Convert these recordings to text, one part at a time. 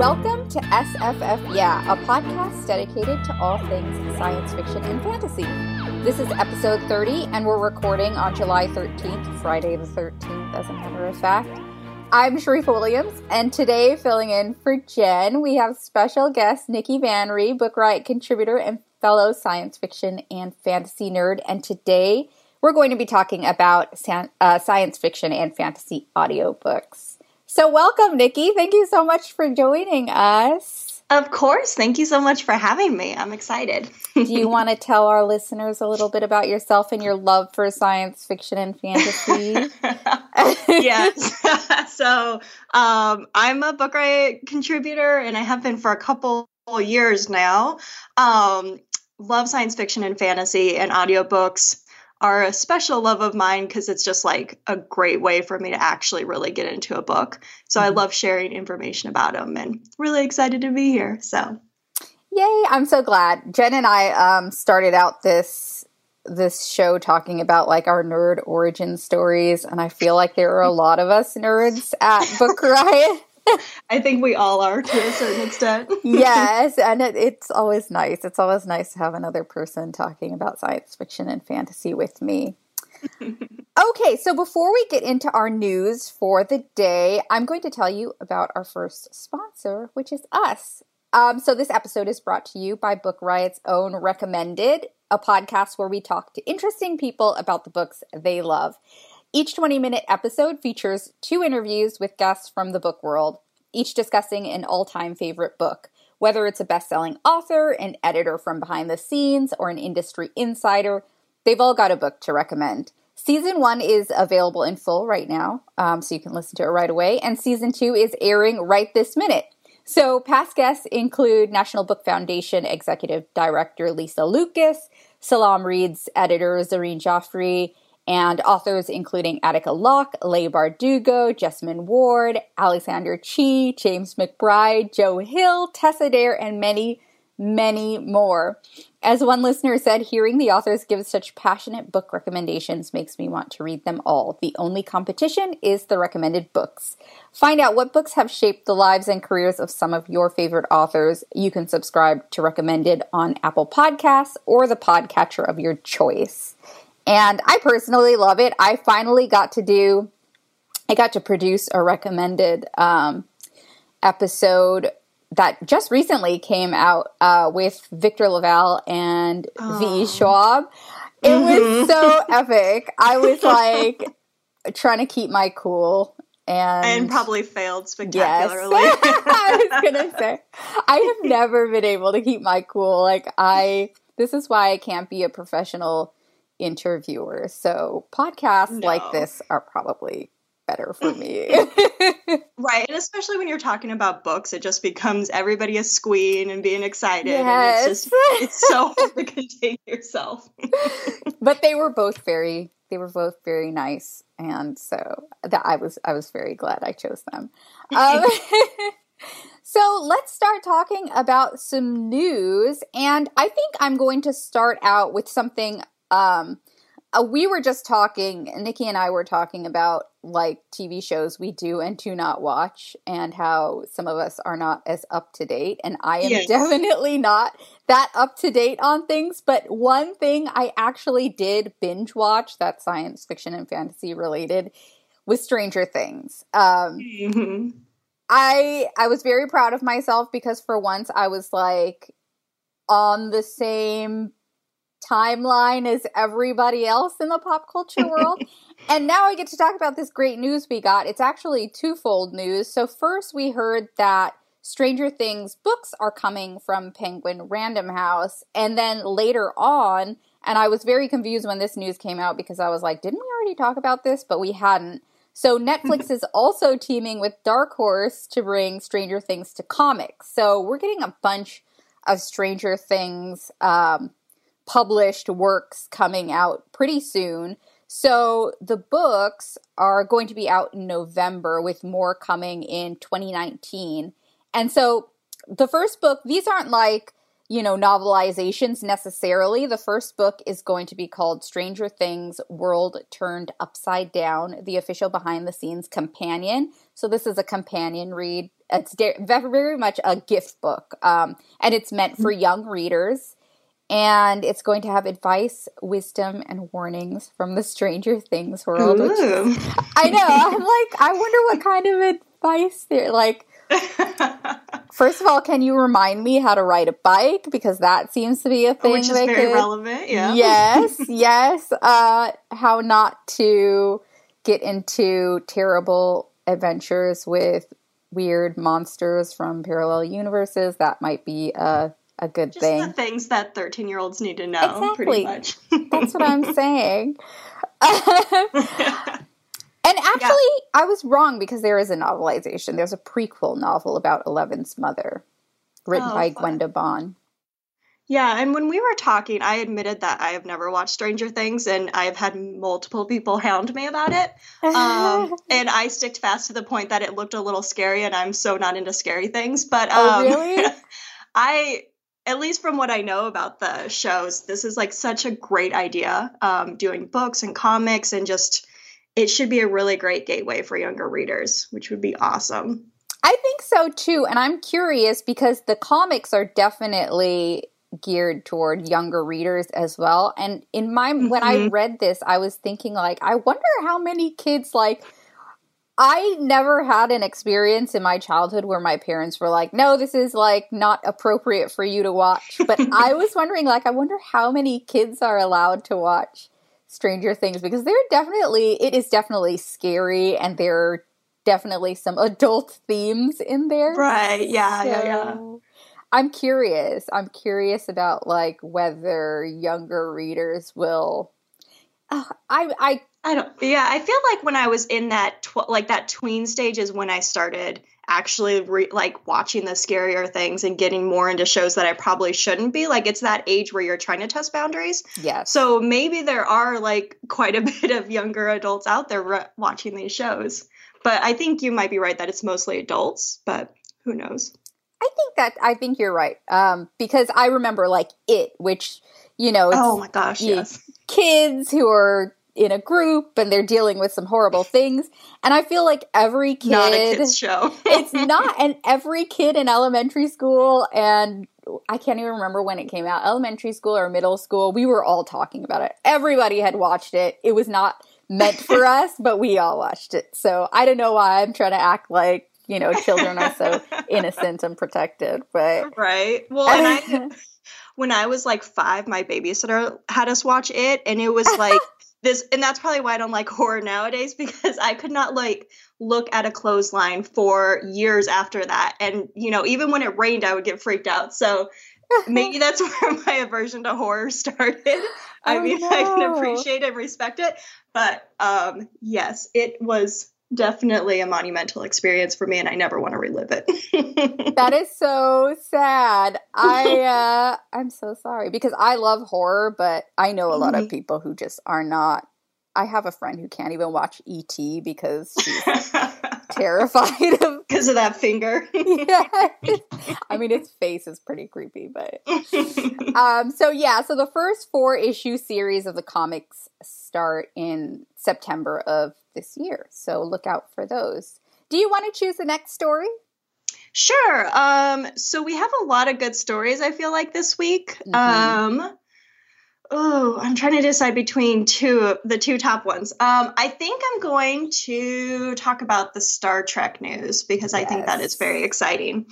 Welcome to SFF Yeah, a podcast dedicated to all things science fiction and fantasy. This is episode 30, and we're recording on July 13th, Friday the 13th, as a matter of fact. I'm Sharifah Williams, and today, filling in for Jen, we have special guest Nikki Vanry, Book Riot contributor and fellow science fiction and fantasy nerd. And today, we're going to be talking about uh, science fiction and fantasy audiobooks. So, welcome, Nikki. Thank you so much for joining us. Of course. Thank you so much for having me. I'm excited. Do you want to tell our listeners a little bit about yourself and your love for science fiction and fantasy? yes. so, um, I'm a Book Riot contributor, and I have been for a couple years now. Um, love science fiction and fantasy and audiobooks are a special love of mine because it's just like a great way for me to actually really get into a book. So mm-hmm. I love sharing information about them and really excited to be here. So, yay! I'm so glad. Jen and I um, started out this this show talking about like our nerd origin stories, and I feel like there are a lot of us nerds at Book Riot. I think we all are to a certain extent. yes, and it, it's always nice. It's always nice to have another person talking about science fiction and fantasy with me. okay, so before we get into our news for the day, I'm going to tell you about our first sponsor, which is us. Um, so, this episode is brought to you by Book Riot's own Recommended, a podcast where we talk to interesting people about the books they love. Each 20 minute episode features two interviews with guests from the book world, each discussing an all time favorite book. Whether it's a best selling author, an editor from behind the scenes, or an industry insider, they've all got a book to recommend. Season one is available in full right now, um, so you can listen to it right away. And season two is airing right this minute. So, past guests include National Book Foundation Executive Director Lisa Lucas, Salaam Reads editor Zareen Jafri, and authors including Attica Locke, Leigh Bardugo, Jesmyn Ward, Alexander Chee, James McBride, Joe Hill, Tessa Dare, and many, many more. As one listener said, hearing the authors give such passionate book recommendations makes me want to read them all. The only competition is the recommended books. Find out what books have shaped the lives and careers of some of your favorite authors. You can subscribe to Recommended on Apple Podcasts or the podcatcher of your choice. And I personally love it. I finally got to do, I got to produce a recommended um, episode that just recently came out uh, with Victor LaValle and oh. V. Schwab. It mm-hmm. was so epic. I was like trying to keep my cool and, and probably failed spectacularly. Yes. I was gonna say, I have never been able to keep my cool. Like I, this is why I can't be a professional interviewer. So podcasts no. like this are probably better for me. right. And especially when you're talking about books, it just becomes everybody is squeeing and being excited. Yes. And it's just it's so hard to contain yourself. but they were both very they were both very nice and so that I was I was very glad I chose them. Um, So let's start talking about some news. And I think I'm going to start out with something um, uh, we were just talking, Nikki and I were talking about like TV shows we do and do not watch, and how some of us are not as up to date. And I am yes. definitely not that up to date on things. But one thing I actually did binge watch that science fiction and fantasy related was Stranger Things. Um, mm-hmm. I I was very proud of myself because for once I was like on the same timeline as everybody else in the pop culture world. and now I get to talk about this great news we got. It's actually twofold news. So, first, we heard that Stranger Things books are coming from Penguin Random House. And then later on, and I was very confused when this news came out because I was like, didn't we already talk about this? But we hadn't. So Netflix is also teaming with Dark Horse to bring Stranger Things to comics. So we're getting a bunch of Stranger Things um, published works coming out pretty soon. So the books are going to be out in November with more coming in 2019. And so the first book, these aren't like, you know, novelizations necessarily. The first book is going to be called Stranger Things World Turned Upside Down, the official behind the scenes companion. So this is a companion read. It's very much a gift book, um, and it's meant for young readers and it's going to have advice, wisdom, and warnings from the Stranger Things world. Is, I know. I'm like, I wonder what kind of advice they're Like, first of all, can you remind me how to ride a bike because that seems to be a thing. Which is very could, relevant. Yeah. Yes. yes. Uh, how not to get into terrible adventures with weird monsters from parallel universes. That might be a a good Just thing. The things that 13 year olds need to know, exactly. pretty much. That's what I'm saying. And actually, yeah. I was wrong because there is a novelization. There's a prequel novel about Eleven's mother, written oh, by fun. Gwenda Bond. Yeah, and when we were talking, I admitted that I have never watched Stranger Things, and I've had multiple people hound me about it. Um, and I sticked fast to the point that it looked a little scary, and I'm so not into scary things. But oh, um, oh, really? I at least from what I know about the shows, this is like such a great idea. Um, doing books and comics and just it should be a really great gateway for younger readers, which would be awesome. I think so too. And I'm curious because the comics are definitely geared toward younger readers as well. And in my mm-hmm. when I mm-hmm. read this, I was thinking like, I wonder how many kids like I never had an experience in my childhood where my parents were like, no, this is like not appropriate for you to watch. But I was wondering, like, I wonder how many kids are allowed to watch Stranger Things because they're definitely, it is definitely scary and there are definitely some adult themes in there. Right. Yeah. So, yeah. Yeah. I'm curious. I'm curious about like whether younger readers will. Uh, I I I don't. Yeah, I feel like when I was in that tw- like that tween stage is when I started actually re- like watching the scarier things and getting more into shows that I probably shouldn't be. Like it's that age where you're trying to test boundaries. Yeah. So maybe there are like quite a bit of younger adults out there re- watching these shows. But I think you might be right that it's mostly adults. But who knows? I think that I think you're right. Um, because I remember like it, which you know, oh my gosh, yes, kids who are in a group and they're dealing with some horrible things. And I feel like every kid not a kids show. it's not and every kid in elementary school and I can't even remember when it came out, elementary school or middle school, we were all talking about it. Everybody had watched it. It was not meant for us, but we all watched it. So I don't know why I'm trying to act like, you know, children are so innocent and protected, but Right. Well, and I when I was like 5, my babysitter had us watch it and it was like this and that's probably why I don't like horror nowadays because I could not like look at a clothesline for years after that. And you know, even when it rained, I would get freaked out. So maybe that's where my aversion to horror started. I oh, mean, no. I can appreciate and respect it, but um, yes, it was definitely a monumental experience for me and I never want to relive it. that is so sad. I uh I'm so sorry because I love horror, but I know a lot mm-hmm. of people who just are not I have a friend who can't even watch ET because she's terrified of because of that finger. yeah. I mean its face is pretty creepy, but um so yeah, so the first four issue series of the comics start in September of this year. So look out for those. Do you want to choose the next story? Sure. Um, so we have a lot of good stories, I feel like, this week. Mm-hmm. Um, oh, I'm trying to decide between two the two top ones. Um, I think I'm going to talk about the Star Trek news because yes. I think that is very exciting.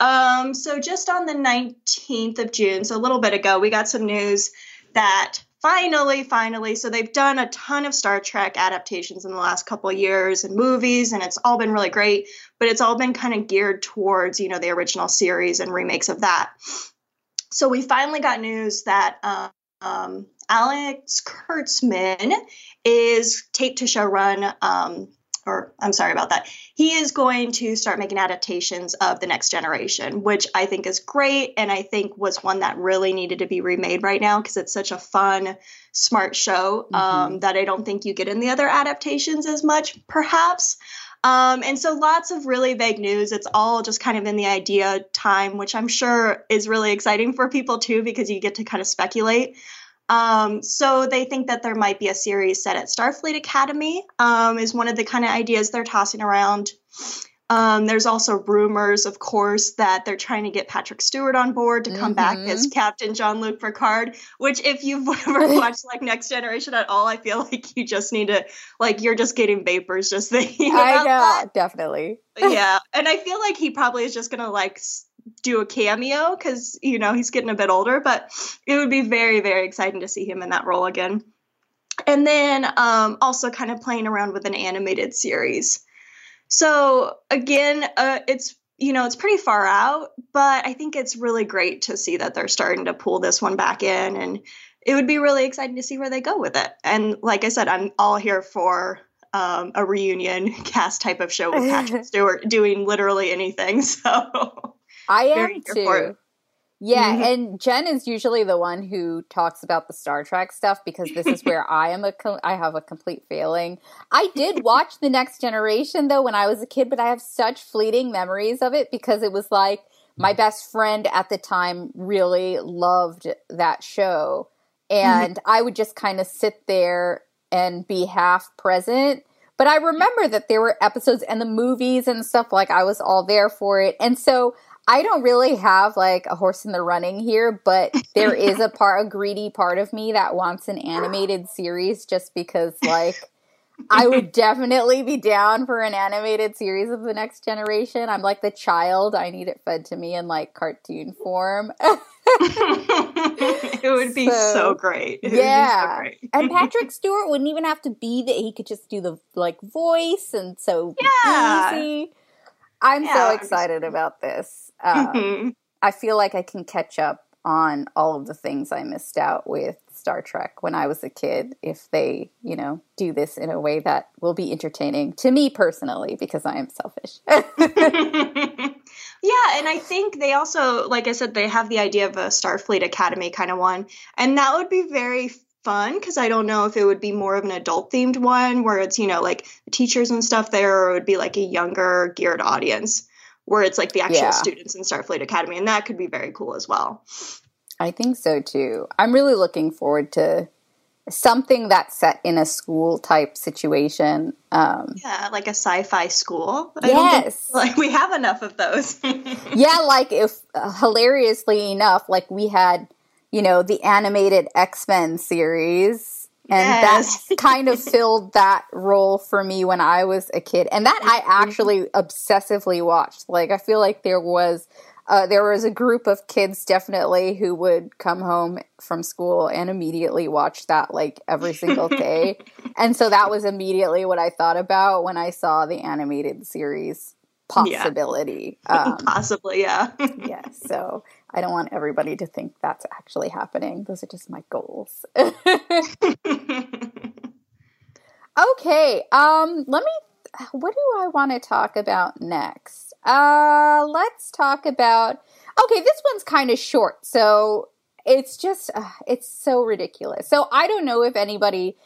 Um, so just on the 19th of June, so a little bit ago, we got some news that finally, finally. So they've done a ton of Star Trek adaptations in the last couple of years and movies, and it's all been really great. But it's all been kind of geared towards, you know, the original series and remakes of that. So we finally got news that um, Alex Kurtzman is taped to show run um, or I'm sorry about that. He is going to start making adaptations of The Next Generation, which I think is great. And I think was one that really needed to be remade right now because it's such a fun, smart show um, mm-hmm. that I don't think you get in the other adaptations as much, perhaps. Um, and so lots of really vague news. It's all just kind of in the idea time, which I'm sure is really exciting for people too, because you get to kind of speculate. Um, so they think that there might be a series set at Starfleet Academy, um, is one of the kind of ideas they're tossing around. Um, there's also rumors, of course, that they're trying to get Patrick Stewart on board to come mm-hmm. back as mm-hmm. Captain Jean Luc Picard. Which, if you've ever watched like Next Generation at all, I feel like you just need to like you're just getting vapors just thinking. I know, that. definitely. yeah, and I feel like he probably is just gonna like do a cameo because you know he's getting a bit older. But it would be very, very exciting to see him in that role again. And then um, also kind of playing around with an animated series. So again, uh, it's you know it's pretty far out, but I think it's really great to see that they're starting to pull this one back in, and it would be really exciting to see where they go with it. And like I said, I'm all here for um, a reunion cast type of show with Patrick Stewart doing literally anything. So I am too. Yeah, mm-hmm. and Jen is usually the one who talks about the Star Trek stuff because this is where I am a co- I have a complete failing. I did watch The Next Generation though when I was a kid, but I have such fleeting memories of it because it was like my best friend at the time really loved that show and mm-hmm. I would just kind of sit there and be half present. But I remember that there were episodes and the movies and stuff like I was all there for it. And so I don't really have like a horse in the running here, but there is a part, a greedy part of me that wants an animated series just because, like, I would definitely be down for an animated series of the next generation. I'm like the child, I need it fed to me in like cartoon form. it would be so, so great. It yeah. So great. and Patrick Stewart wouldn't even have to be that he could just do the like voice and so yeah. easy. I'm yeah, so excited about this. Um, mm-hmm. I feel like I can catch up on all of the things I missed out with Star Trek when I was a kid if they, you know, do this in a way that will be entertaining to me personally because I am selfish. yeah, and I think they also, like I said, they have the idea of a Starfleet Academy kind of one, and that would be very fun because I don't know if it would be more of an adult themed one where it's, you know, like teachers and stuff there, or it would be like a younger geared audience where it's like the actual yeah. students in Starfleet Academy. And that could be very cool as well. I think so too. I'm really looking forward to something that's set in a school type situation. Um, yeah, like a sci-fi school. I yes, think, like we have enough of those. yeah, like if uh, hilariously enough, like we had you know, the animated X Men series. And yes. that kind of filled that role for me when I was a kid. And that I mm-hmm. actually obsessively watched. Like, I feel like there was. Uh, there was a group of kids definitely who would come home from school and immediately watch that like every single day. and so that was immediately what I thought about when I saw the animated series possibility. Yeah. Um, Possibly, yeah. yeah. So I don't want everybody to think that's actually happening. Those are just my goals. okay. Um, let me what do I want to talk about next? Uh, let's talk about Okay, this one's kind of short. So, it's just uh, it's so ridiculous. So, I don't know if anybody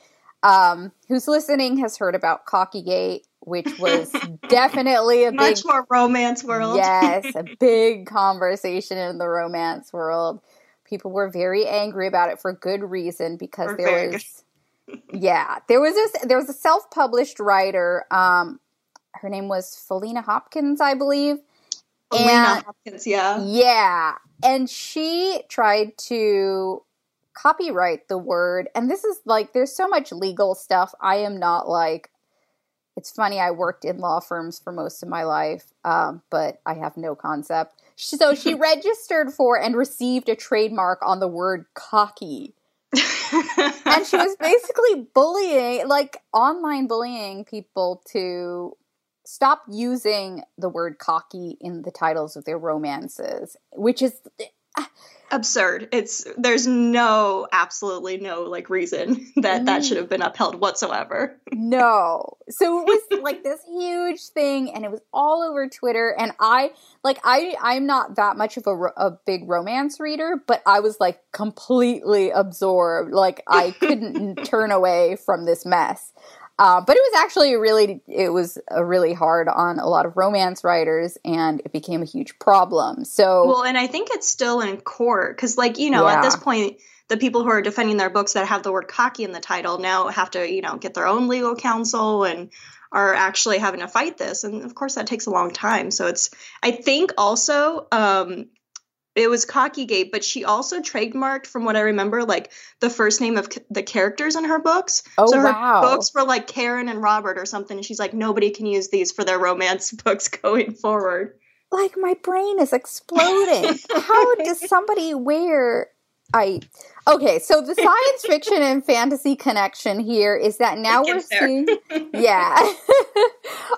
um, who's listening has heard about Cockygate which was definitely a much more romance world. yes, a big conversation in the romance world. People were very angry about it for good reason because there was yeah, there was this there was a self-published writer um her name was Faleena Hopkins, I believe. Faleena Hopkins, yeah. Yeah, and she tried to copyright the word and this is like there's so much legal stuff. I am not like it's funny, I worked in law firms for most of my life, um, but I have no concept. So she registered for and received a trademark on the word cocky. and she was basically bullying, like online bullying people to stop using the word cocky in the titles of their romances, which is absurd. It's there's no absolutely no like reason that that should mm. have been upheld whatsoever. no. So it was like this huge thing and it was all over Twitter and I like I I'm not that much of a, a big romance reader, but I was like completely absorbed. Like I couldn't turn away from this mess. Uh, but it was actually really it was a really hard on a lot of romance writers and it became a huge problem so well and i think it's still in court because like you know yeah. at this point the people who are defending their books that have the word cocky in the title now have to you know get their own legal counsel and are actually having to fight this and of course that takes a long time so it's i think also um, it was Cockygate, but she also trademarked, from what I remember, like the first name of c- the characters in her books. Oh, so her wow. books were like Karen and Robert or something. And she's like, nobody can use these for their romance books going forward. Like my brain is exploding. How does somebody wear I okay, so the science fiction and fantasy connection here is that now we're seeing yeah.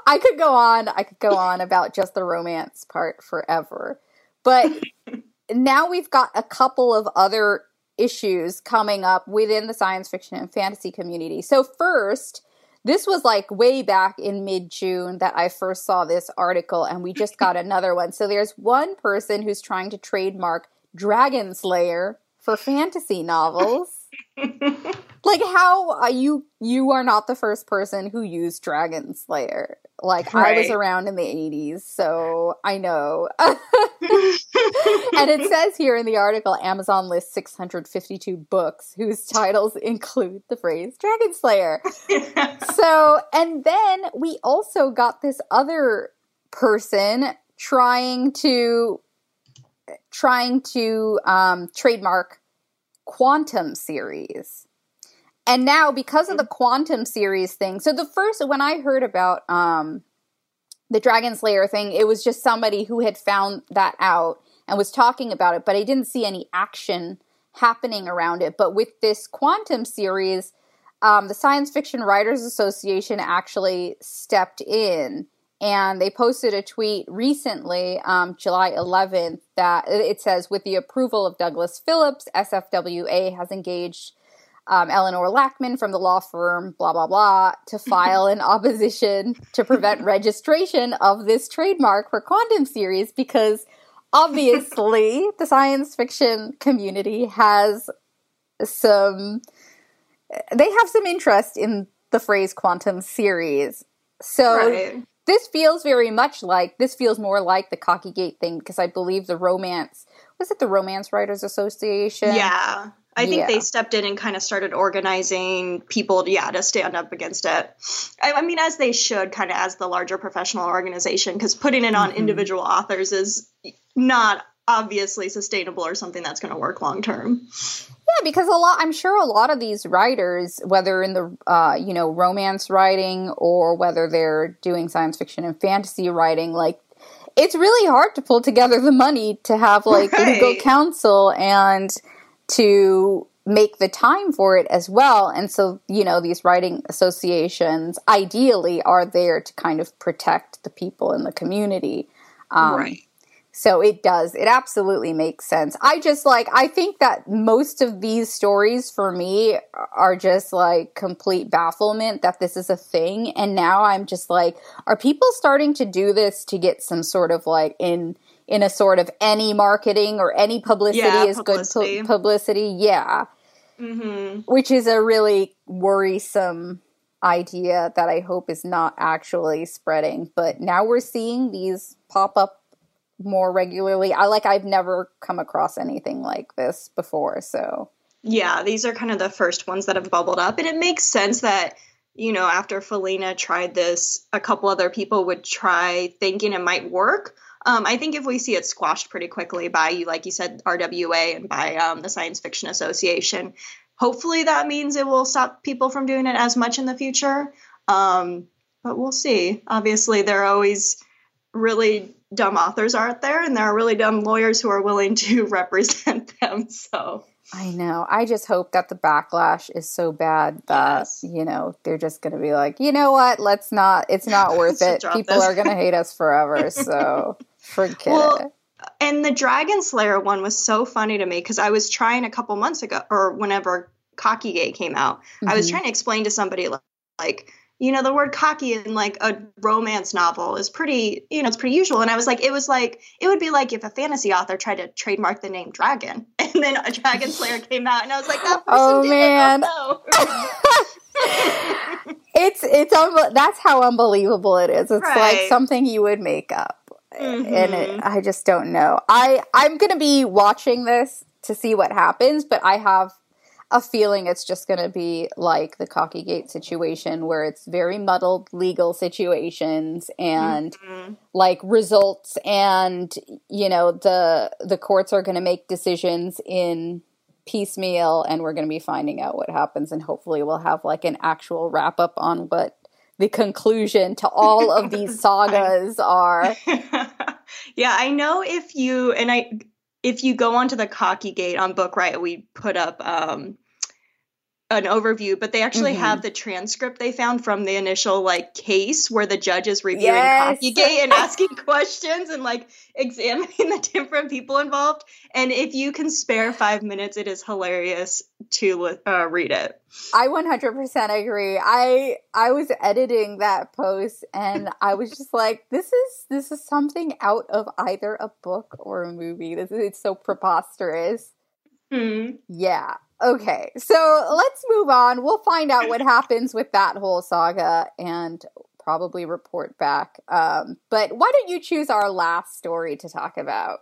I could go on, I could go on about just the romance part forever. But now we've got a couple of other issues coming up within the science fiction and fantasy community. So, first, this was like way back in mid June that I first saw this article, and we just got another one. So, there's one person who's trying to trademark Dragon Slayer for fantasy novels. Like how uh, you you are not the first person who used Dragon Slayer. Like right. I was around in the 80s, so I know. and it says here in the article Amazon lists 652 books whose titles include the phrase Dragon Slayer. so, and then we also got this other person trying to trying to um, trademark quantum series. And now, because of the quantum series thing, so the first, when I heard about um, the Dragon Slayer thing, it was just somebody who had found that out and was talking about it, but I didn't see any action happening around it. But with this quantum series, um, the Science Fiction Writers Association actually stepped in and they posted a tweet recently, um, July 11th, that it says, with the approval of Douglas Phillips, SFWA has engaged um, Eleanor Lackman from the law firm, blah, blah, blah, to file an opposition to prevent registration of this trademark for Quantum Series because obviously the science fiction community has some, they have some interest in the phrase quantum series. So right. This feels very much like, this feels more like the cocky gate thing because I believe the romance, was it the Romance Writers Association? Yeah. I think yeah. they stepped in and kind of started organizing people, yeah, to stand up against it. I, I mean, as they should, kind of as the larger professional organization, because putting it on mm-hmm. individual authors is not obviously sustainable or something that's going to work long term. Yeah, because a lot, I'm sure a lot of these writers, whether in the uh, you know romance writing or whether they're doing science fiction and fantasy writing, like it's really hard to pull together the money to have like right. legal counsel and to make the time for it as well. And so, you know, these writing associations ideally are there to kind of protect the people in the community. Um, right. So it does. It absolutely makes sense. I just like, I think that most of these stories for me are just like complete bafflement that this is a thing. And now I'm just like, are people starting to do this to get some sort of like in, in a sort of any marketing or any publicity yeah, is publicity. good pu- publicity. Yeah. Mm-hmm. Which is a really worrisome idea that I hope is not actually spreading. But now we're seeing these pop up more regularly. I like I've never come across anything like this before, so yeah, these are kind of the first ones that have bubbled up and it makes sense that you know, after Faleena tried this, a couple other people would try thinking it might work. Um, I think if we see it squashed pretty quickly by, you, like you said, RWA and by um, the Science Fiction Association, hopefully that means it will stop people from doing it as much in the future. Um, but we'll see. Obviously, they're always really dumb authors are out there, and there are really dumb lawyers who are willing to represent them. So I know. I just hope that the backlash is so bad that, yes. you know, they're just going to be like, you know what? Let's not, it's not worth it. People this. are going to hate us forever. So forget well, it. and the Dragon Slayer one was so funny to me because I was trying a couple months ago or whenever Cocky Gate came out, mm-hmm. I was mm-hmm. trying to explain to somebody like, like you know the word cocky in like a romance novel is pretty you know it's pretty usual and i was like it was like it would be like if a fantasy author tried to trademark the name dragon and then a dragon slayer came out and i was like that oh man it's it's un- that's how unbelievable it is it's right. like something you would make up mm-hmm. and it, mm-hmm. i just don't know i i'm gonna be watching this to see what happens but i have a feeling it's just going to be like the Cocky Gate situation where it's very muddled legal situations and mm-hmm. like results and you know the the courts are going to make decisions in piecemeal and we're going to be finding out what happens and hopefully we'll have like an actual wrap up on what the conclusion to all of these sagas are. yeah, I know if you and I if you go onto the Cocky Gate on Book Riot, we put up um, an overview, but they actually mm-hmm. have the transcript they found from the initial like case where the judge is reviewing yes. Cockygate and asking questions and like examining the different people involved. And if you can spare five minutes, it is hilarious to uh, read it. I 100% agree. I I was editing that post and I was just like, this is this is something out of either a book or a movie. This is it's so preposterous. Mm. Yeah. Okay, so let's move on. We'll find out what happens with that whole saga and probably report back. Um, but why don't you choose our last story to talk about?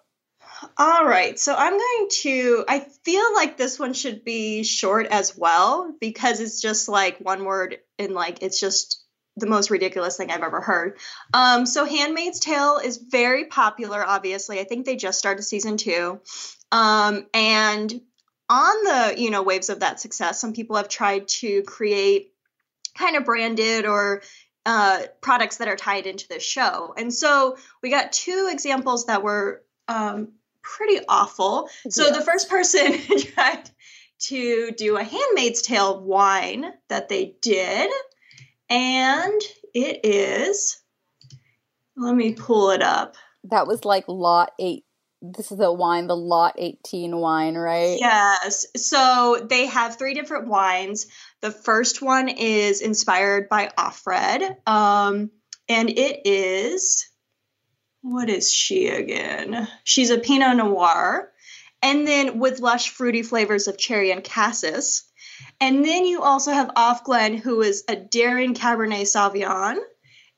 All right, so I'm going to. I feel like this one should be short as well because it's just like one word and like it's just the most ridiculous thing I've ever heard. Um, so Handmaid's Tale is very popular, obviously. I think they just started season two. Um, and on the you know waves of that success some people have tried to create kind of branded or uh, products that are tied into the show. And so we got two examples that were um, pretty awful. So the first person tried to do a handmaid's tale wine that they did and it is let me pull it up. That was like lot 8 this is the wine, the Lot 18 wine, right? Yes. So they have three different wines. The first one is inspired by Offred. Um, and it is, what is she again? She's a Pinot Noir. And then with lush, fruity flavors of cherry and cassis. And then you also have Ofglen, who is a daring Cabernet Sauvignon.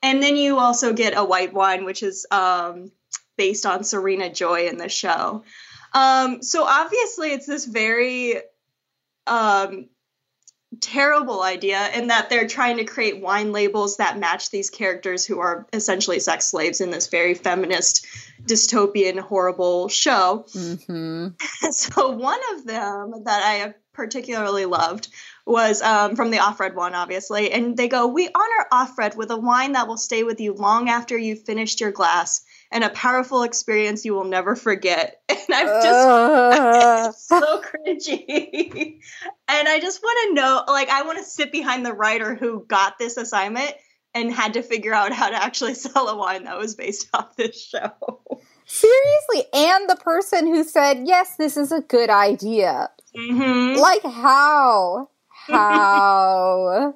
And then you also get a white wine, which is um, based on Serena Joy in the show. Um, so obviously, it's this very um, terrible idea in that they're trying to create wine labels that match these characters who are essentially sex slaves in this very feminist, dystopian, horrible show. Mm-hmm. so one of them that I particularly loved was um, from the Offred one, obviously. And they go, We honor Offred with a wine that will stay with you long after you've finished your glass and a powerful experience you will never forget. And I'm just uh. so cringy. and I just want to know like, I want to sit behind the writer who got this assignment and had to figure out how to actually sell a wine that was based off this show. Seriously, and the person who said, yes, this is a good idea. Mm-hmm. Like, how? How?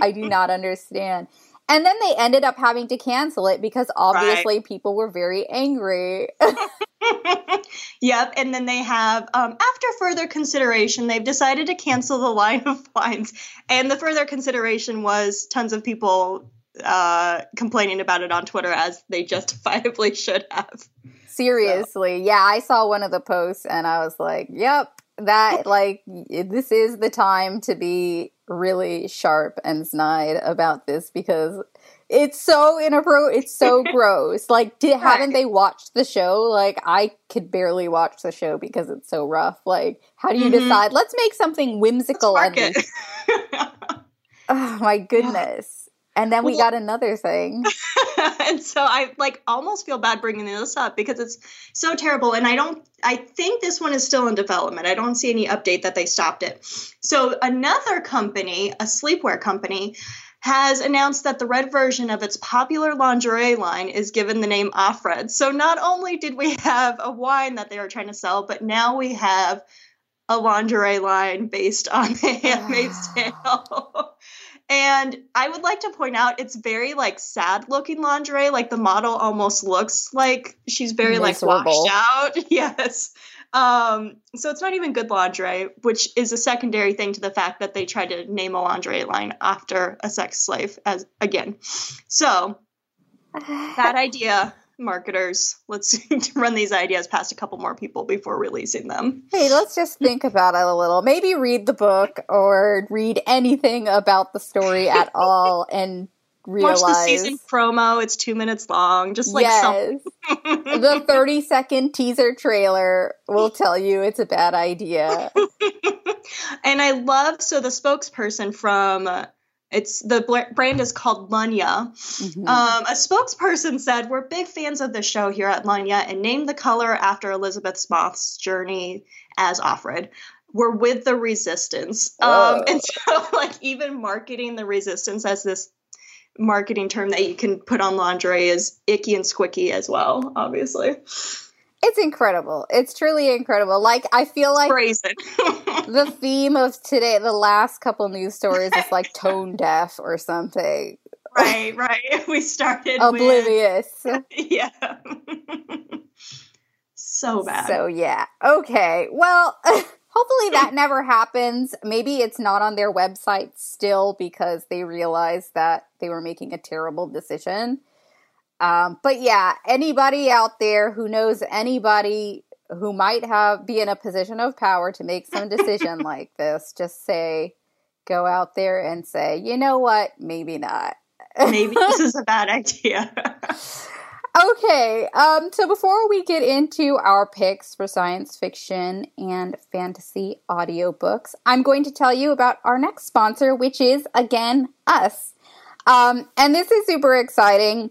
I do not understand. And then they ended up having to cancel it because obviously right. people were very angry. yep. And then they have, um, after further consideration, they've decided to cancel the line of wines. And the further consideration was tons of people uh, complaining about it on Twitter as they justifiably should have. Seriously. So. Yeah. I saw one of the posts and I was like, yep, that, like, this is the time to be really sharp and snide about this because it's so inappropriate. It's so gross. Like, did, right. haven't they watched the show? Like, I could barely watch the show because it's so rough. Like, how do you mm-hmm. decide? Let's make something whimsical and. oh my goodness. And then we well, got another thing. and so I like almost feel bad bringing this up because it's so terrible. And I don't, I think this one is still in development. I don't see any update that they stopped it. So another company, a sleepwear company, has announced that the red version of its popular lingerie line is given the name Offred. So not only did we have a wine that they were trying to sell, but now we have a lingerie line based on The Handmaid's Tale. and I would like to point out it's very like sad looking lingerie. Like the model almost looks like she's very Miserable. like washed out. Yes. Um, so it's not even good lingerie, which is a secondary thing to the fact that they tried to name a lingerie line after a sex slave as again. So bad idea, marketers. Let's run these ideas past a couple more people before releasing them. Hey, let's just think about it a little. Maybe read the book or read anything about the story at all and realize watch the season promo. It's two minutes long. Just like yes. the thirty second teaser trailer will tell you it's a bad idea. and I love so the spokesperson from. It's the brand is called Lunya. Mm-hmm. Um, a spokesperson said, "We're big fans of the show here at Lunya and named the color after Elisabeth Moss's journey as Offred." We're with the resistance. Um, and so, like, even marketing the resistance as this marketing term that you can put on lingerie is icky and squicky as well, obviously. It's incredible. It's truly incredible. Like I feel like the theme of today, the last couple news stories is like tone deaf or something. Right, right. We started oblivious. With, yeah. so bad. So yeah. Okay. Well, Hopefully that never happens. Maybe it's not on their website still because they realized that they were making a terrible decision. Um, but yeah, anybody out there who knows anybody who might have be in a position of power to make some decision like this, just say, go out there and say, you know what, maybe not. maybe this is a bad idea. Okay, um, so before we get into our picks for science fiction and fantasy audiobooks, I'm going to tell you about our next sponsor, which is again us. Um, and this is super exciting.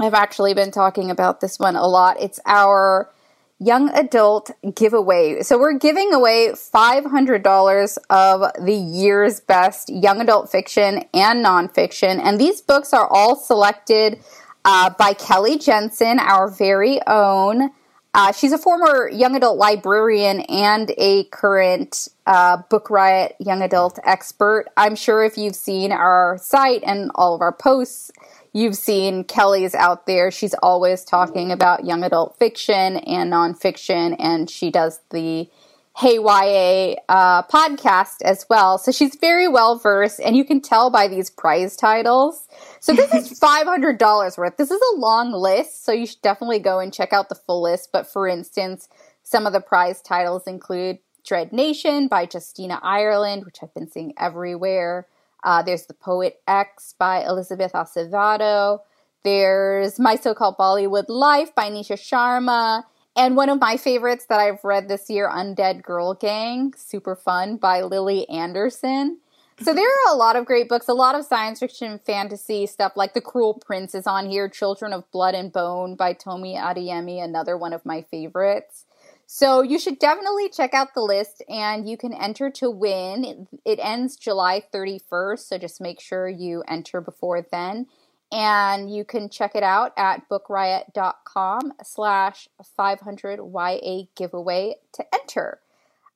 I've actually been talking about this one a lot. It's our young adult giveaway. So we're giving away $500 of the year's best young adult fiction and nonfiction. And these books are all selected uh, by Kelly Jensen, our very own. Uh, she's a former young adult librarian and a current uh, Book Riot young adult expert. I'm sure if you've seen our site and all of our posts, you've seen Kelly's out there. She's always talking about young adult fiction and nonfiction, and she does the Hey YA uh, podcast as well. So she's very well versed, and you can tell by these prize titles. So this is $500 worth. This is a long list, so you should definitely go and check out the full list. But for instance, some of the prize titles include Dread Nation by Justina Ireland, which I've been seeing everywhere. Uh, there's The Poet X by Elizabeth Acevedo. There's My So-Called Bollywood Life by Nisha Sharma. And one of my favorites that I've read this year, Undead Girl Gang, super fun by Lily Anderson. So there are a lot of great books, a lot of science fiction, fantasy stuff like The Cruel Prince is on here, Children of Blood and Bone by Tomi Adeyemi, another one of my favorites. So you should definitely check out the list and you can enter to win. It ends July 31st, so just make sure you enter before then and you can check it out at bookriot.com slash 500 YA giveaway to enter.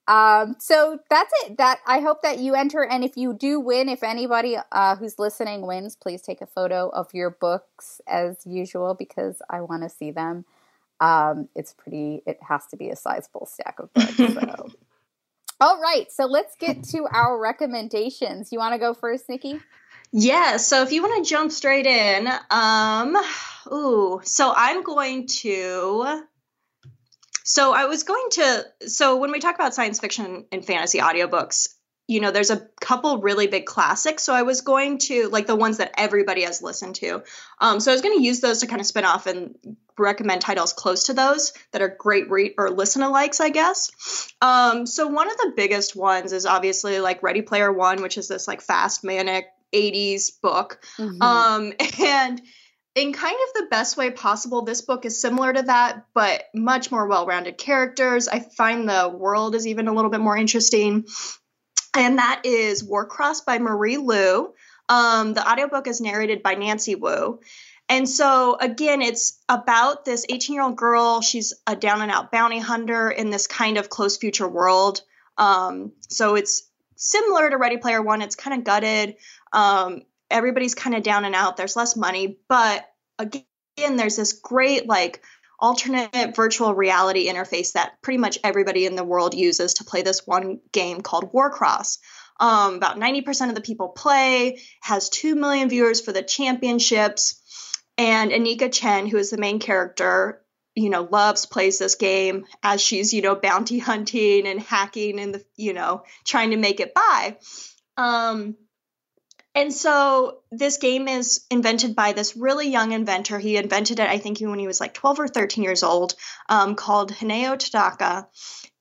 Um, so that's it. That I hope that you enter, and if you do win, if anybody uh, who's listening wins, please take a photo of your books as usual because I want to see them. Um, it's pretty. It has to be a sizable stack of books. So. All right, so let's get to our recommendations. You want to go first, Nikki? Yeah, so if you want to jump straight in, um, ooh, so I'm going to. So I was going to. So when we talk about science fiction and fantasy audiobooks, you know, there's a couple really big classics. So I was going to like the ones that everybody has listened to. Um, so I was going to use those to kind of spin off and recommend titles close to those that are great read or listen alikes, I guess. Um, so one of the biggest ones is obviously like Ready Player One, which is this like fast manic 80s book. Mm-hmm. Um, and in kind of the best way possible, this book is similar to that, but much more well rounded characters. I find the world is even a little bit more interesting. And that is Warcross by Marie Lu. Um, the audiobook is narrated by Nancy Wu. And so, again, it's about this 18 year old girl. She's a down and out bounty hunter in this kind of close future world. Um, so, it's similar to Ready Player One. It's kind of gutted. Um, everybody's kind of down and out. There's less money. But again, there's this great, like, alternate virtual reality interface that pretty much everybody in the world uses to play this one game called Warcross. Um, about 90% of the people play, has 2 million viewers for the championships. And Emika Chen, who is the main character, you know, loves plays this game as she's, you know, bounty hunting and hacking and the, you know, trying to make it by. Um, and so this game is invented by this really young inventor. He invented it, I think, when he was like 12 or 13 years old, um, called Hideo Tanaka.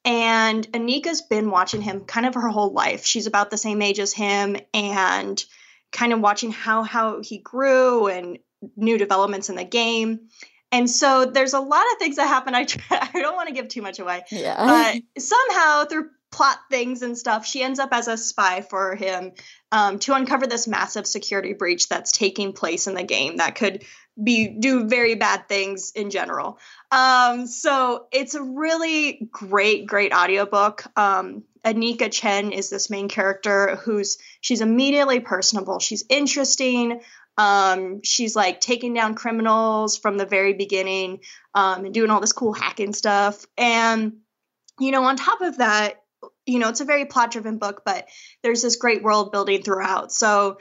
And Emika's been watching him kind of her whole life. She's about the same age as him and kind of watching how how he grew and new developments in the game. And so there's a lot of things that happen. I try, I don't want to give too much away. Yeah. But somehow through plot things and stuff, she ends up as a spy for him um, to uncover this massive security breach that's taking place in the game that could be do very bad things in general. Um, so it's a really great, great audiobook. Um, Emika Chen is this main character who's she's immediately personable. She's interesting. Um, she's like taking down criminals from the very beginning um, and doing all this cool hacking stuff. And you know, on top of that, you know, it's a very plot driven book, but there's this great world building throughout. So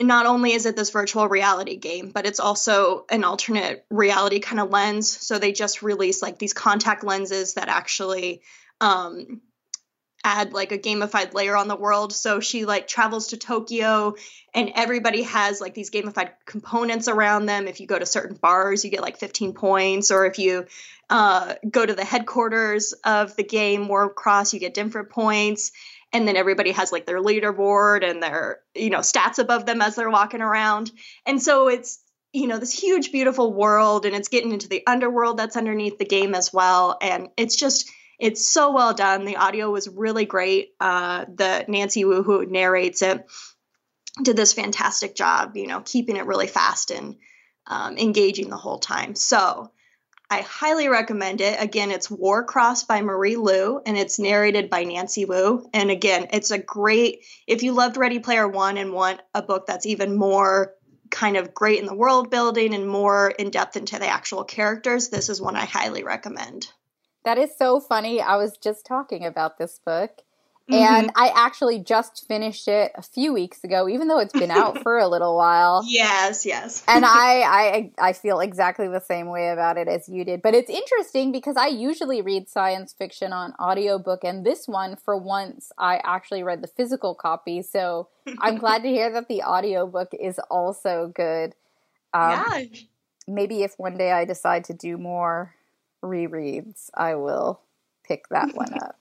not only is it this virtual reality game, but it's also an alternate reality kind of lens. So they just released like these contact lenses that actually um, add like a gamified layer on the world. So she like travels to Tokyo and everybody has like these gamified components around them. If you go to certain bars, you get like 15 points, or if you uh, go to the headquarters of the game Warcross, you get different points. And then everybody has like their leaderboard and their, you know, stats above them as they're walking around. And so it's, you know, this huge, beautiful world and it's getting into the underworld that's underneath the game as well. And it's just, it's so well done. The audio was really great. Uh, the Nancy Wu who narrates it did this fantastic job, you know, keeping it really fast and um, engaging the whole time. So I highly recommend it. Again, it's Warcross by Marie Lu and it's narrated by Nancy Wu. And again, it's a great, if you loved Ready Player One and want a book that's even more kind of great in the world building and more in depth into the actual characters, this is one I highly recommend. That is so funny. I was just talking about this book and mm-hmm. I actually just finished it a few weeks ago, even though it's been out for a little while. Yes, yes. and I, I, I feel exactly the same way about it as you did. But it's interesting because I usually read science fiction on audiobook, and this one, for once, I actually read the physical copy. So I'm glad to hear that the audiobook is also good. Um, yeah. Maybe if one day I decide to do more rereads, I will pick that one up.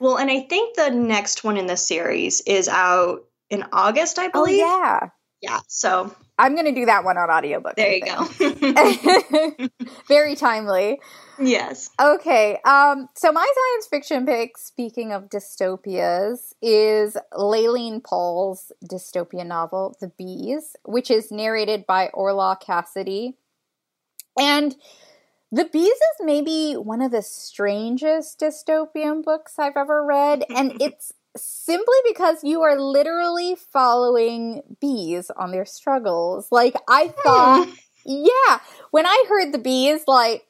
Well, and I think the next one in the series is out in August, I believe. Oh, yeah. Yeah. So I'm going to do that one on audiobook. There you go. Very timely. Yes. Okay. Um, so my science fiction pick, speaking of dystopias, is Laline Paull's dystopian novel, The Bees, which is narrated by Orla Cassidy. And the Bees is maybe one of the strangest dystopian books I've ever read, and it's simply because you are literally following bees on their struggles. Like, I thought, yeah, when I heard the bees, like,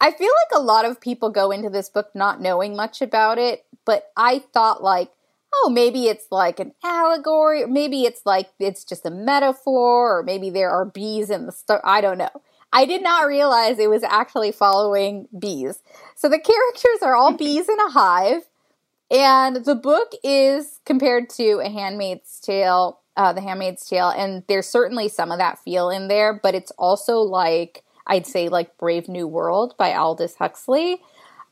I feel like a lot of people go into this book not knowing much about it, but I thought, like, oh, maybe it's like an allegory, or maybe it's like it's just a metaphor, or maybe there are bees in the story. I don't know. I did not realize it was actually following bees. So the characters are all bees in a hive, and the book is compared to A Handmaid's Tale, uh, The Handmaid's Tale, and there's certainly some of that feel in there, but it's also like I'd say like Brave New World by Aldous Huxley.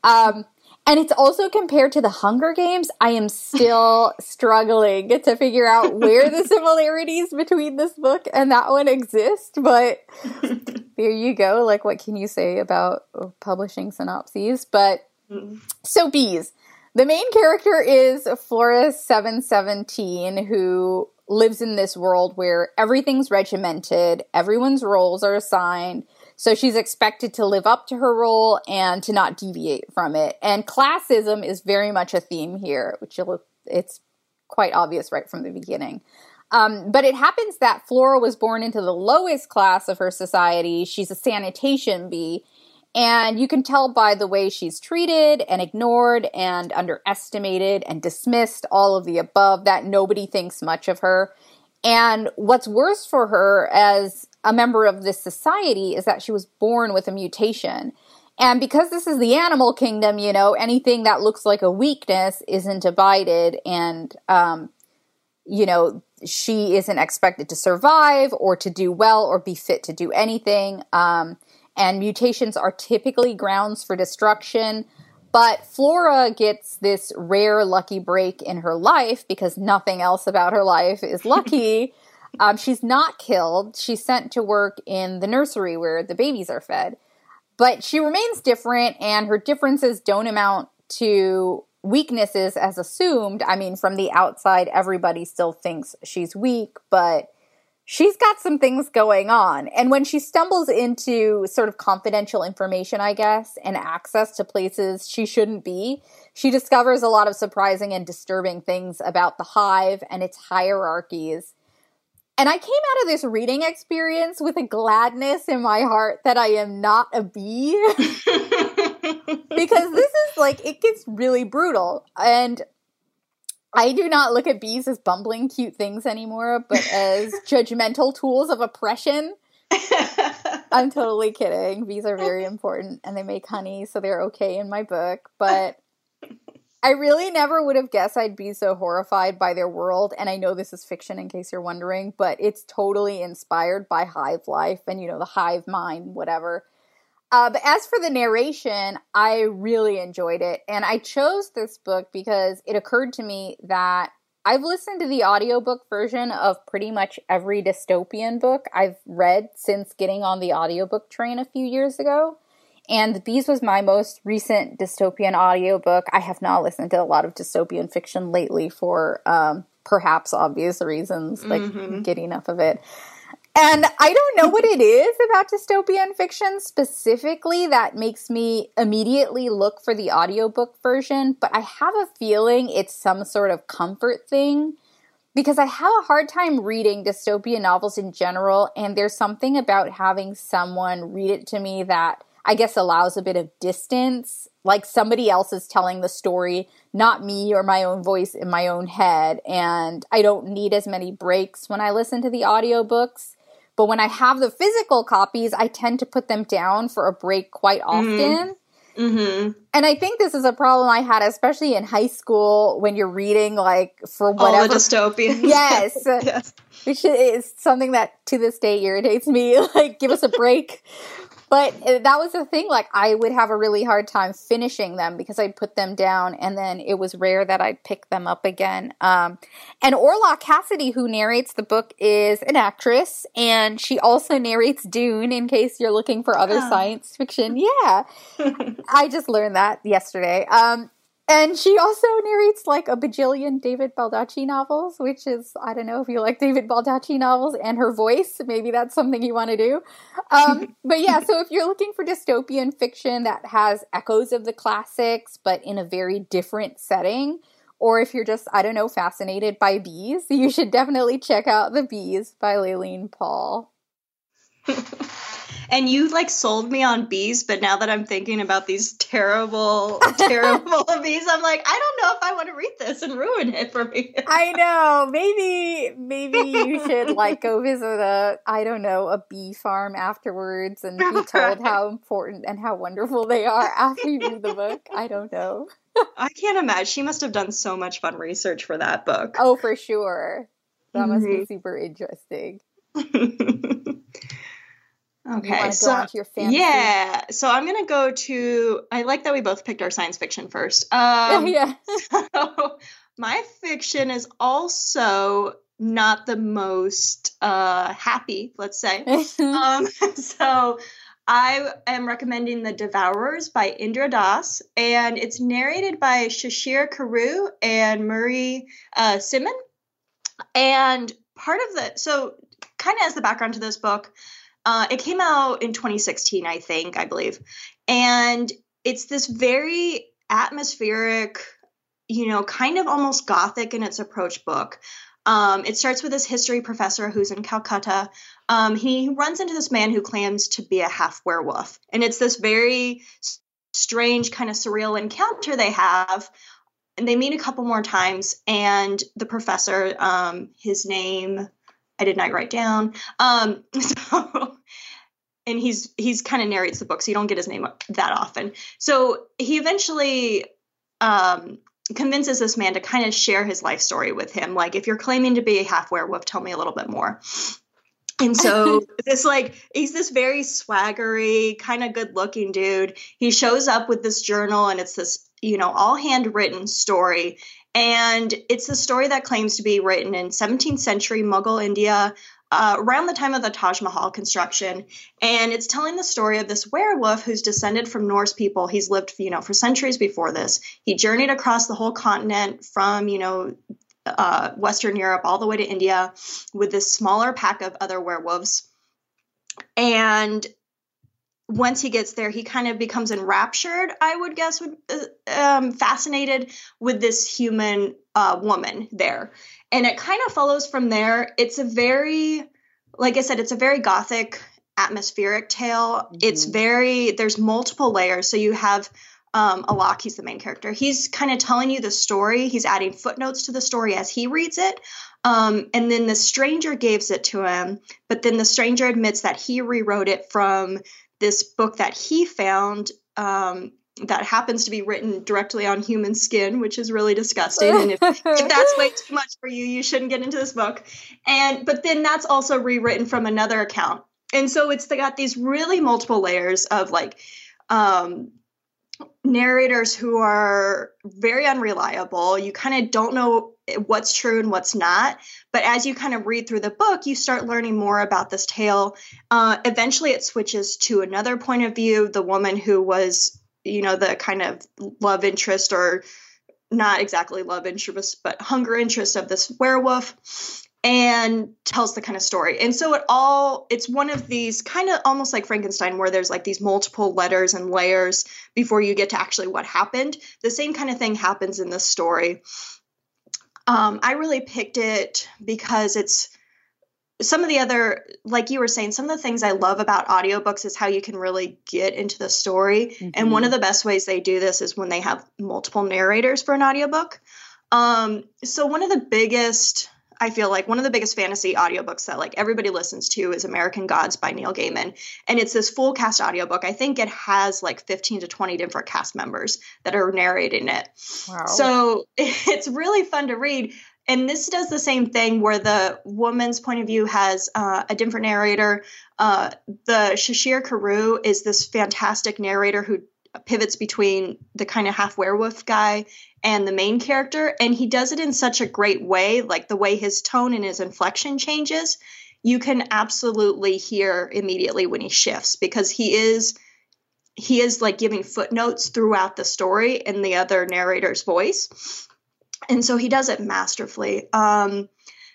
Um, and it's also compared to the Hunger Games. I am still struggling to figure out where the similarities between this book and that one exist. But there you go. Like, what can you say about publishing synopses? But mm-hmm. so, bees. The main character is Flores717, who lives in this world where everything's regimented, everyone's roles are assigned. So she's expected to live up to her role and to not deviate from it. And classism is very much a theme here, which it's quite obvious right from the beginning. Um, but it happens that Flora was born into the lowest class of her society. She's a sanitation bee. And you can tell by the way she's treated and ignored and underestimated and dismissed, all of the above, that nobody thinks much of her. And what's worse for her as a member of this society is that she was born with a mutation. And because this is the animal kingdom, you know, anything that looks like a weakness isn't abided. And, um, you know, she isn't expected to survive or to do well or be fit to do anything. Um, and mutations are typically grounds for destruction. But Flora gets this rare lucky break in her life because nothing else about her life is lucky. um, she's not killed. She's sent to work in the nursery where the babies are fed. But she remains different, and her differences don't amount to weaknesses as assumed. I mean, from the outside, everybody still thinks she's weak, but she's got some things going on. And when she stumbles into sort of confidential information, I guess, and access to places she shouldn't be, she discovers a lot of surprising and disturbing things about the hive and its hierarchies. And I came out of this reading experience with a gladness in my heart that I am not a bee. because this is like it gets really brutal and I do not look at bees as bumbling cute things anymore, but as judgmental tools of oppression. I'm totally kidding. Bees are very important and they make honey, so they're okay in my book. But I really never would have guessed I'd be so horrified by their world. And I know this is fiction in case you're wondering, but it's totally inspired by hive life and, you know, the hive mind, whatever. Uh, but as for the narration, I really enjoyed it. And I chose this book because it occurred to me that I've listened to the audiobook version of pretty much every dystopian book I've read since getting on the audiobook train a few years ago. And The Bees was my most recent dystopian audiobook. I have not listened to a lot of dystopian fiction lately for um, perhaps obvious reasons, like mm-hmm. get enough of it. And I don't know what it is about dystopian fiction specifically that makes me immediately look for the audiobook version, but I have a feeling it's some sort of comfort thing because I have a hard time reading dystopian novels in general, and there's something about having someone read it to me that I guess allows a bit of distance, like somebody else is telling the story, not me or my own voice in my own head, and I don't need as many breaks when I listen to the audiobooks. But when I have the physical copies, I tend to put them down for a break quite mm-hmm. often. Mm-hmm. And I think this is a problem I had, especially in high school when you're reading like for whatever All the dystopian. Yes, yes, which is something that to this day irritates me. Like, give us a break. But uh, that was the thing. Like, I would have a really hard time finishing them because I'd put them down, and then it was rare that I'd pick them up again. Um, and Orla Cassidy, who narrates the book, is an actress, and she also narrates Dune. In case you're looking for other oh. science fiction, yeah, I just learned that yesterday. Um, and she also narrates like a bajillion David Baldacci novels, which is, I don't know if you like David Baldacci novels and her voice. Maybe that's something you want to do. Um, but yeah, so if you're looking for dystopian fiction that has echoes of the classics, but in a very different setting, or if you're just, I don't know, fascinated by bees, you should definitely check out The Bees by Laline Paull. and you like sold me on bees but now that i'm thinking about these terrible terrible bees i'm like i don't know if i want to read this and ruin it for me. I know. Maybe maybe you should like go visit a i don't know a bee farm afterwards and be told how important and how wonderful they are after you read the book. I don't know. I can't imagine. She must have done so much fun research for that book. Oh for sure. That must mm-hmm. be super interesting Okay, so yeah, so I'm gonna go to. I like that we both picked our science fiction first. Um, yeah. So my fiction is also not the most uh, happy, let's say. um, so I am recommending The Devourers by Indra Das, and it's narrated by Shishir Kurup and Meera uh, Simhan. And part of the so kind of as the background to this book, uh, it came out in 2016, I think, I believe, and it's this very atmospheric, you know, kind of almost gothic in its approach book. Um, it starts with this history professor who's in Calcutta. Um, he runs into this man who claims to be a half werewolf. And it's this very strange, kind of surreal encounter they have. And they meet a couple more times. And the professor, um, his name, I did not write down. Um, so, and he's he's kind of narrates the book, so you don't get his name that often. So he eventually um, convinces this man to kind of share his life story with him. Like, if you're claiming to be a half werewolf, tell me a little bit more. And so this like he's this very swaggery, kind of good looking dude. He shows up with this journal and it's this, you know, all handwritten story. And it's a story that claims to be written in 17th century Mughal India uh, around the time of the Taj Mahal construction, and it's telling the story of this werewolf who's descended from Norse people. He's lived, you know, for centuries before this. He journeyed across the whole continent from, you know, uh, Western Europe all the way to India with this smaller pack of other werewolves, and once he gets there, he kind of becomes enraptured, I would guess, would, uh, um, fascinated with this human uh, woman there and it kind of follows from there. It's a very, like I said, it's a very gothic, atmospheric tale. Mm-hmm. It's very there's multiple layers. So you have um, Alok, he's the main character. He's kind of telling you the story. He's adding footnotes to the story as he reads it. Um, and then the stranger gives it to him, but then the stranger admits that he rewrote it from this book that he found um, that happens to be written directly on human skin, which is really disgusting. And if, if, that's way too much for you, you shouldn't get into this book. And but then that's also rewritten from another account. And so it's got these really multiple layers of like um, narrators who are very unreliable. You kind of don't know what's true and what's not. But as you kind of read through the book, you start learning more about this tale. Uh, eventually, it switches to another point of view. The woman who was you know the kind of love interest or not exactly love interest but hunger interest of this werewolf and tells the kind of story and so it all it's one of these kind of almost like frankenstein where there's like these multiple letters and layers before you get to actually what happened the same kind of thing happens in this story um, i really picked it because it's some of the other like you were saying some of the things i love about audiobooks is how you can really get into the story mm-hmm. and one of mm-hmm. the best ways they do this is when they have multiple narrators for an audiobook um, so one of the biggest i feel like one of the biggest fantasy audiobooks that like everybody listens to is american gods by neil gaiman and it's this full cast audiobook i think it has like 15 to 20 different cast members that are narrating it wow. so it's really fun to read and this does the same thing where the woman's point of view has uh, a different narrator. Uh, the Shishir Kurup is this fantastic narrator who pivots between the kind of half werewolf guy and the main character, and he does it in such a great way, like the way his tone and his inflection changes. You can absolutely hear immediately when he shifts because he is he is like giving footnotes throughout the story in the other narrator's voice and so he does it masterfully. Um,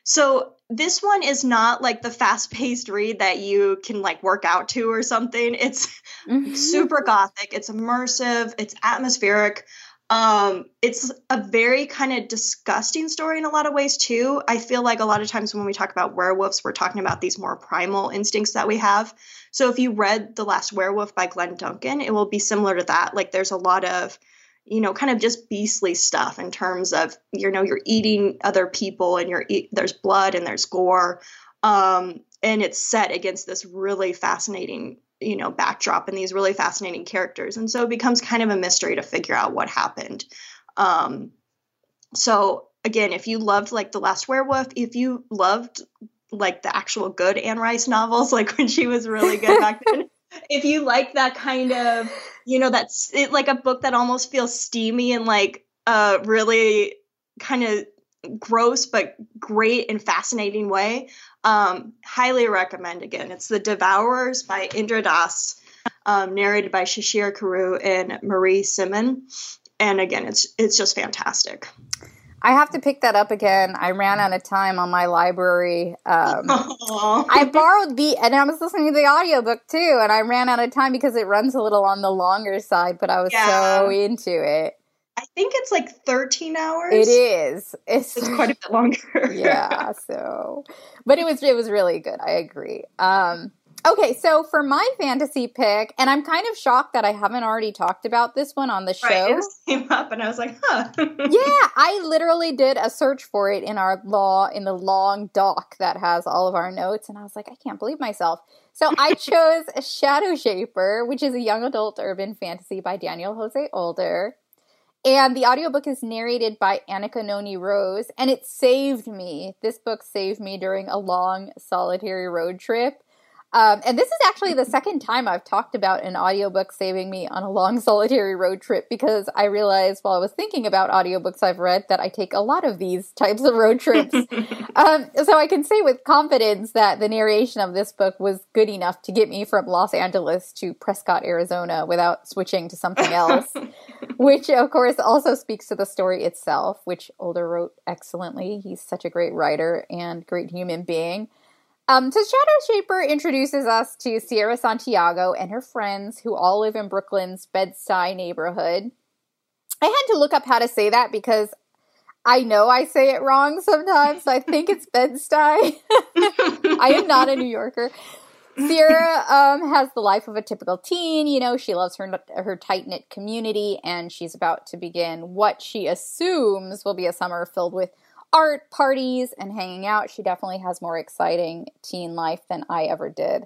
so this one is not like the fast-paced read that you can like work out to or something. It's mm-hmm. super gothic. It's immersive. It's atmospheric. Um, it's a very kind of disgusting story in a lot of ways too. I feel like a lot of times when we talk about werewolves, we're talking about these more primal instincts that we have. So if you read The Last Werewolf by Glen Duncan, it will be similar to that. Like there's a lot of you know, kind of just beastly stuff in terms of, you know, you're eating other people and you're eat, there's blood and there's gore. Um, and it's set against this really fascinating, you know, backdrop and these really fascinating characters. And so it becomes kind of a mystery to figure out what happened. Um, so again, if you loved like The Last Werewolf, if you loved like the actual good Anne Rice novels, like when she was really good back then, if you like that kind of, you know, that's it, like a book that almost feels steamy and like uh, really kind of gross but great and fascinating way, um, highly recommend again. It's The Devourers by Indra Das, um, narrated by Shishir Kurup and Meera Simhan. And again, it's it's just fantastic. I have to pick that up again. I ran out of time on my library. Um, I borrowed the, and I was listening to the audiobook too, and I ran out of time because it runs a little on the longer side, but I was yeah. so into it. I think it's like 13 hours. It is. It's, it's quite a bit longer. yeah, so but it was it was really good. I agree. Um Okay, so for my fantasy pick, and I'm kind of shocked that I haven't already talked about this one on the show. Right, it came up, and I was like, "Huh." yeah, I literally did a search for it in our law in the long doc that has all of our notes, and I was like, "I can't believe myself." So I chose Shadowshaper, which is a young adult urban fantasy by Daniel Jose Older. And the audiobook is narrated by Anika Noni Rose, and it saved me. This book saved me during a long solitary road trip um, and this is actually the second time I've talked about an audiobook saving me on a long solitary road trip because I realized while I was thinking about audiobooks I've read that I take a lot of these types of road trips. um, so I can say with confidence that the narration of this book was good enough to get me from Los Angeles to Prescott, Arizona without switching to something else, which of course also speaks to the story itself, which Older wrote excellently. He's such a great writer and great human being. Um, so Shadowshaper introduces us to Sierra Santiago and her friends who all live in Brooklyn's Bed-Stuy neighborhood. I had to look up how to say that because I know I say it wrong sometimes. So I think it's Bed-Stuy. I am not a New Yorker. Sierra um, has the life of a typical teen. You know, she loves her her tight knit community, and she's about to begin what she assumes will be a summer filled with art, parties, and hanging out. She definitely has more exciting teen life than I ever did.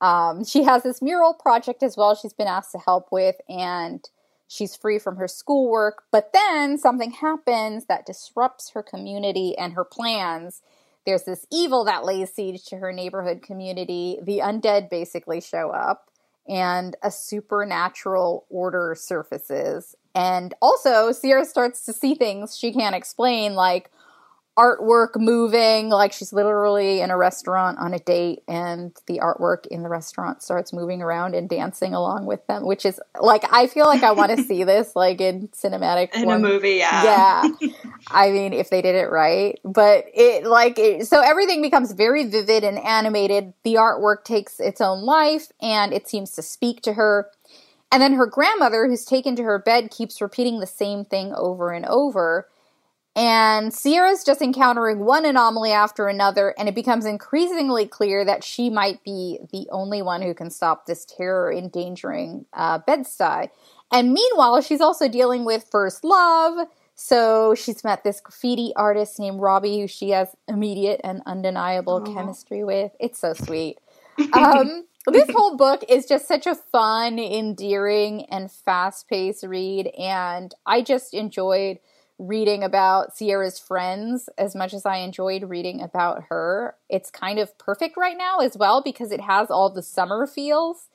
Um, she has this mural project as well she's been asked to help with, and she's free from her schoolwork. But then something happens that disrupts her community and her plans. There's this evil that lays siege to her neighborhood community. The undead basically show up, and a supernatural order surfaces. And also, Sierra starts to see things she can't explain, like artwork moving like she's literally in a restaurant on a date and the artwork in the restaurant starts moving around and dancing along with them which is like i feel like i want to see this like in cinematic in form. a movie yeah. Yeah. I mean if they did it right but it like it, so everything becomes very vivid and animated. The artwork takes its own life and it seems to speak to her. And then her grandmother who's taken to her bed keeps repeating the same thing over and over and Sierra's just encountering one anomaly after another, and it becomes increasingly clear that she might be the only one who can stop this terror endangering uh. And meanwhile, she's also dealing with first love. So she's met this graffiti artist named Robbie, who she has immediate and undeniable Aww. chemistry with. It's so sweet. Um, this whole book is just such a fun, endearing, and fast paced read. And I just enjoyed reading about Sierra's friends as much as I enjoyed reading about her. It's kind of perfect right now as well because it has all the summer feels.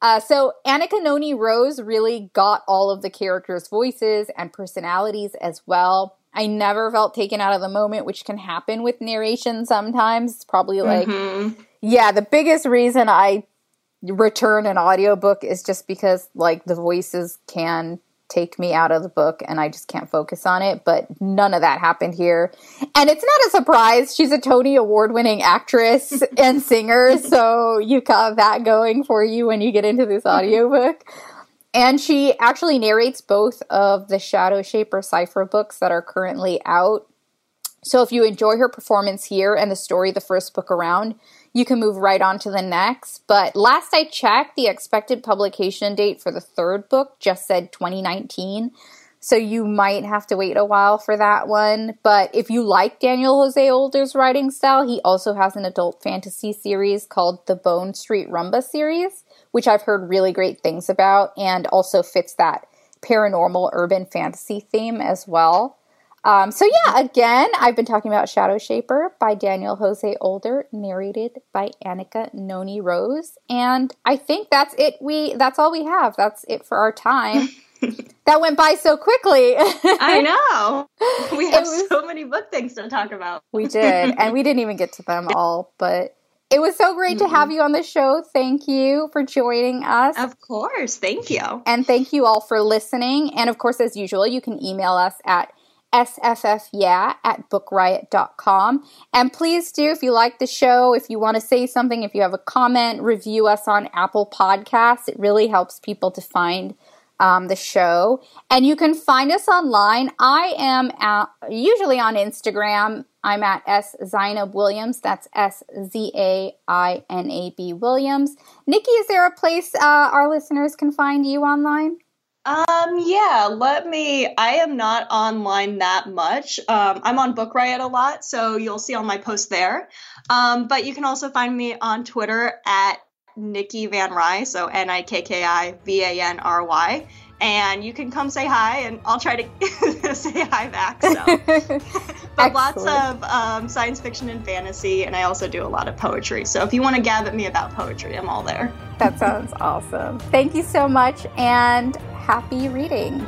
Uh, so Anika Noni Rose really got all of the characters' voices and personalities as well. I never felt taken out of the moment, which can happen with narration sometimes. It's probably like, mm-hmm. yeah, the biggest reason I return an audiobook is just because like the voices can take me out of the book and I just can't focus on it. But none of that happened here. And it's not a surprise. She's a Tony Award winning actress and singer. So you've got that going for you when you get into this audiobook. And she actually narrates both of the Shadow Shadowshaper Cypher books that are currently out. So if you enjoy her performance here and the story the first book around, you can move right on to the next. But last I checked, the expected publication date for the third book just said 2019. So you might have to wait a while for that one. But if you like Daniel Jose Older's writing style, he also has an adult fantasy series called the Bone Street Rumba series, which I've heard really great things about and also fits that paranormal urban fantasy theme as well. Um, so yeah, again, I've been talking about Shadowshaper by Daniel Jose Older, narrated by Anika Noni Rose, and I think that's it. We that's all we have. That's it for our time. that went by so quickly. I know. We have was, so many book things to talk about. we did, and we didn't even get to them all, but it was so great mm-hmm. to have you on the show. Thank you for joining us. Of course. Thank you. And thank you all for listening. And of course, as usual, you can email us at sffyeah at bookriot.com. And please do, if you like the show, if you want to say something, if you have a comment, review us on Apple Podcasts. It really helps people to find um, the show. And you can find us online. I am at, usually on Instagram. I'm at S Zainab Williams. That's S Z A I N A B Williams. Nikki, is there a place uh, our listeners can find you online? Um, yeah, let me. I am not online that much. Um, I'm on Book Riot a lot, so you'll see all my posts there. Um, but you can also find me on Twitter at Nikki Van Ry, so N I K K I V A N R Y. And you can come say hi, and I'll try to say hi back. So, but lots of um, science fiction and fantasy, and I also do a lot of poetry. So if you want to gab at me about poetry, I'm all there. That sounds awesome. Thank you so much, and happy reading.